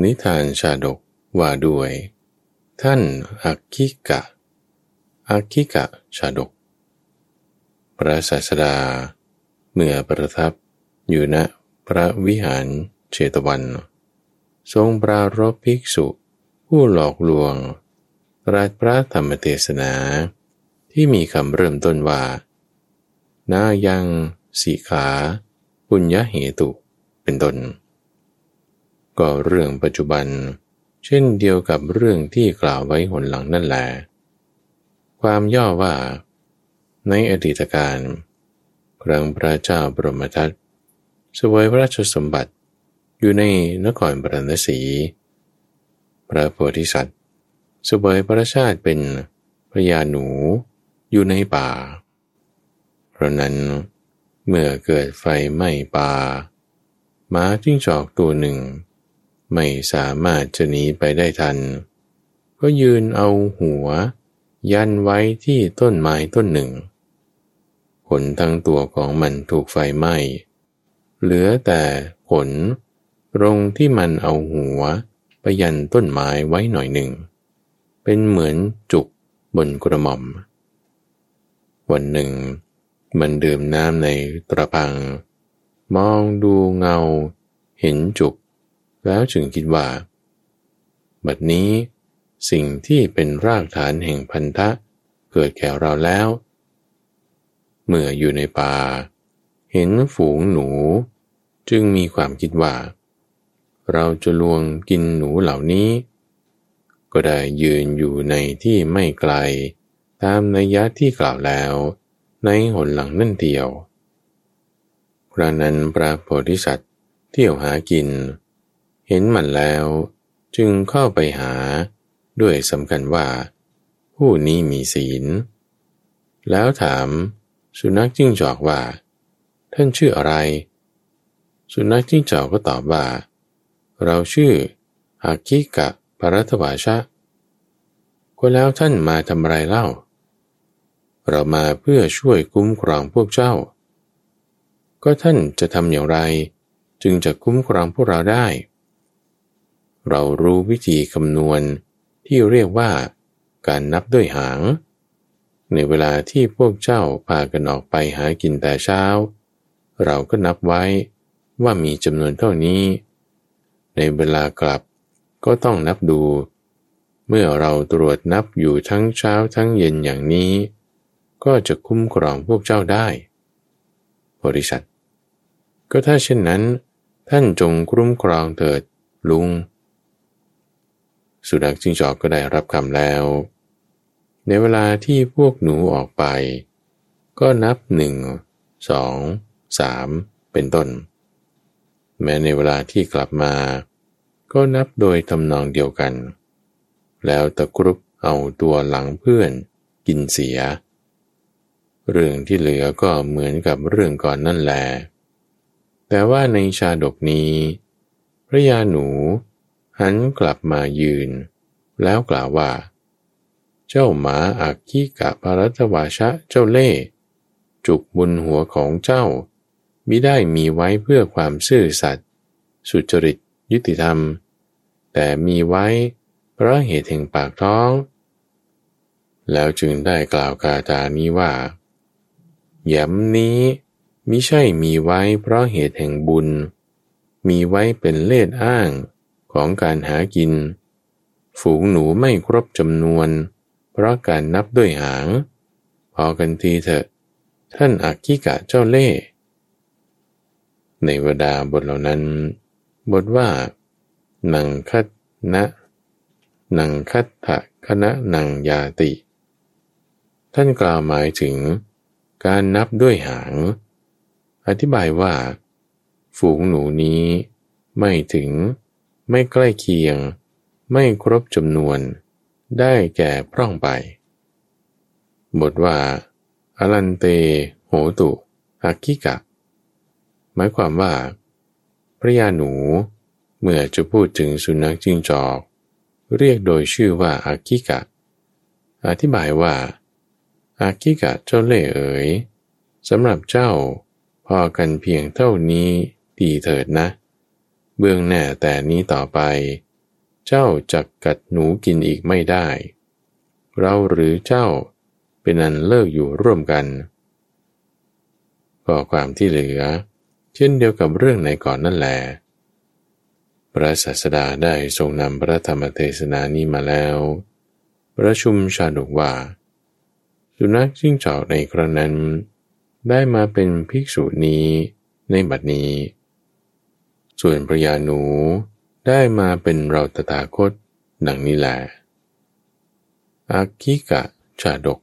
นิทานชาดกว่าด้วย ท่านอักคิกะอักคิกะชาดก พระศาสดา เมื่อประทับอยู่ณพระวิหารเชตวัน ทรงปรารบภิกษุ ผู้หลอกลวงรัสพระธรรมเทศนาที่มีคำเริ่มต้นว่า นายังสีขา ปุญญเหตุ เป็นต้น ก็เรื่องปัจจุบัน เช่นเดียวกับเรื่องที่กล่าวไว้หนหลังนั่นแหละความย่อว่า ในอดีตการครั้งพระเจ้าบรมทัตสวยพระราชสมบัติอยู่ในนครบรณสี พระโพธิสัตว์สวยพระชาติเป็นพระยาหนูอยู่ในป่า เพราะนั้นเมื่อเกิดไฟไหม้ป่าม้าจิ้งจอกตัวหนึ่ง ไม่สามารถจะหนีไปได้ทัน ก็ยืนเอาหัว ยันไว้ที่ต้นไม้ต้นหนึ่งขนทั้งตัวของมันถูกไฟไหม้ เหลือแต่ขนตรงที่มันเอาหัวไปยันต้นไม้ไว้หน่อยหนึ่ง เป็นเหมือนจุกบนกระหม่อม วันหนึ่ง มันดื่มน้ำในตระพัง มองดูเงา เห็นจุก แล้วจึงคิดว่า บัดนี้ สิ่งที่เป็นรากฐานแห่งพันธะเกิดแก่เราแล้ว เมื่ออยู่ในป่า เห็นฝูงหนู จึงมีความคิดว่า เราจะลวงกินหนูเหล่านี้ ก็ได้ยืนอยู่ในที่ไม่ไกล ตามนัยยะที่กล่าวแล้ว ในหนหลังนั่นเดียว ครานั้นพระโพธิสัตว์เที่ยวหากิน เห็นมันแล้วจึงเข้าไปหาด้วยสำคัญว่า ผู้นี้มีศีล แล้วถามสุนัขจิ้งจอกว่า ท่านชื่ออะไร สุนัขจิ้งจอกก็ตอบว่า เราชื่ออากิกะปรัตวาชะก็แล้วท่านมาทำไรเล่า เรามาเพื่อช่วยคุ้มครองพวกเจ้า ก็ท่านจะทำอย่างไร จึงจะคุ้มครองพวกเราได้ เรารู้วิธีคำนวณที่เรียกว่าการนับด้วยหาง ในเวลาที่พวกเจ้าพากันออกไปหากินแต่เช้า เราก็นับไว้ว่ามีจำนวนเท่านี้ ในเวลากลับก็ต้องนับดู เมื่อเราตรวจนับอยู่ทั้งเช้าทั้งเย็นอย่างนี้ ก็จะคุ้มครองพวกเจ้าได้บริษัทก็ถ้าเช่นนั้น ท่านจงคุ้มครองเถิดลุง สุนัขจิ้งจอกก็ได้รับคำแล้ว ในเวลาที่พวกหนูออกไป ก็นับหนึ่งสองสามเป็นต้น แม้ในเวลาที่กลับมา ก็นับโดยทำนองเดียวกัน แล้วตะกรุบเอาตัวหลังเพื่อนกินเสีย เรื่องที่เหลือก็เหมือนกับเรื่องก่อนนั่นแหละแต่ว่าในชาดกนี้ พระยาหนู หันกลับมายืน แล้วกล่าวว่า เจ้าหมาอักขีกะปรัตวาชะเจ้าเล่ จุกบุญหัวของเจ้ามิได้มีไว้เพื่อความซื่อสัตย์สุจริตยุติธรรม แต่มีไว้เพราะเหตุแห่งปากท้อง แล้วจึงได้กล่าวกาตานี้ว่าย้ำนี้มิใช่มีไว้เพราะเหตุแห่งบุญ มีไว้เป็นเล่อ้าง ของการหากิน ฝูงหนูไม่ครบจำนวน เพราะการนับด้วยหาง พอกันทีเถอะ ท่านอักขิกะเจ้าเล่ ในวดาบทเหล่านั้น บทว่า นังคัตนะนังคัตถะคณะนังยาติ ท่านกล่าวหมายถึงการนับด้วยหาง อธิบายว่า ฝูงหนูนี้ไม่ถึง ไม่ใกล้เคียง ไม่ครบจำนวน ได้แก่พร่องไป บทว่า อลันเต โหตุอากิกะ หมายความว่า พระยาหนู เมื่อจะพูดถึงสุนัขจิงจอก เรียกโดยชื่อว่าอากิกะ อธิบายว่าอากิกะเจ้าเล่เอ๋ยสำหรับเจ้า พอกันเพียงเท่านี้ดีเถิดนะ เบื้องแน่แต่นี้ต่อไป เจ้าจักกัดหนูกินอีกไม่ได้ เราหรือเจ้าเป็นอันเลิกอยู่ร่วมกันก็ความที่เหลือ เช่นเดียวกับเรื่องในก่อนนั่นแหละพระศาสดาได้ทรงนำพระธรรมเทศนานี้มาแล้ว ประชุมชาดกว่า สุนัขจิ้งจอกในครั้งนั้น ได้มาเป็นภิกษุนี้ในบัดนี้ ส่วนพระยาหนูได้มาเป็นเราตถาคตดังนี้แหละอากิกะชาดก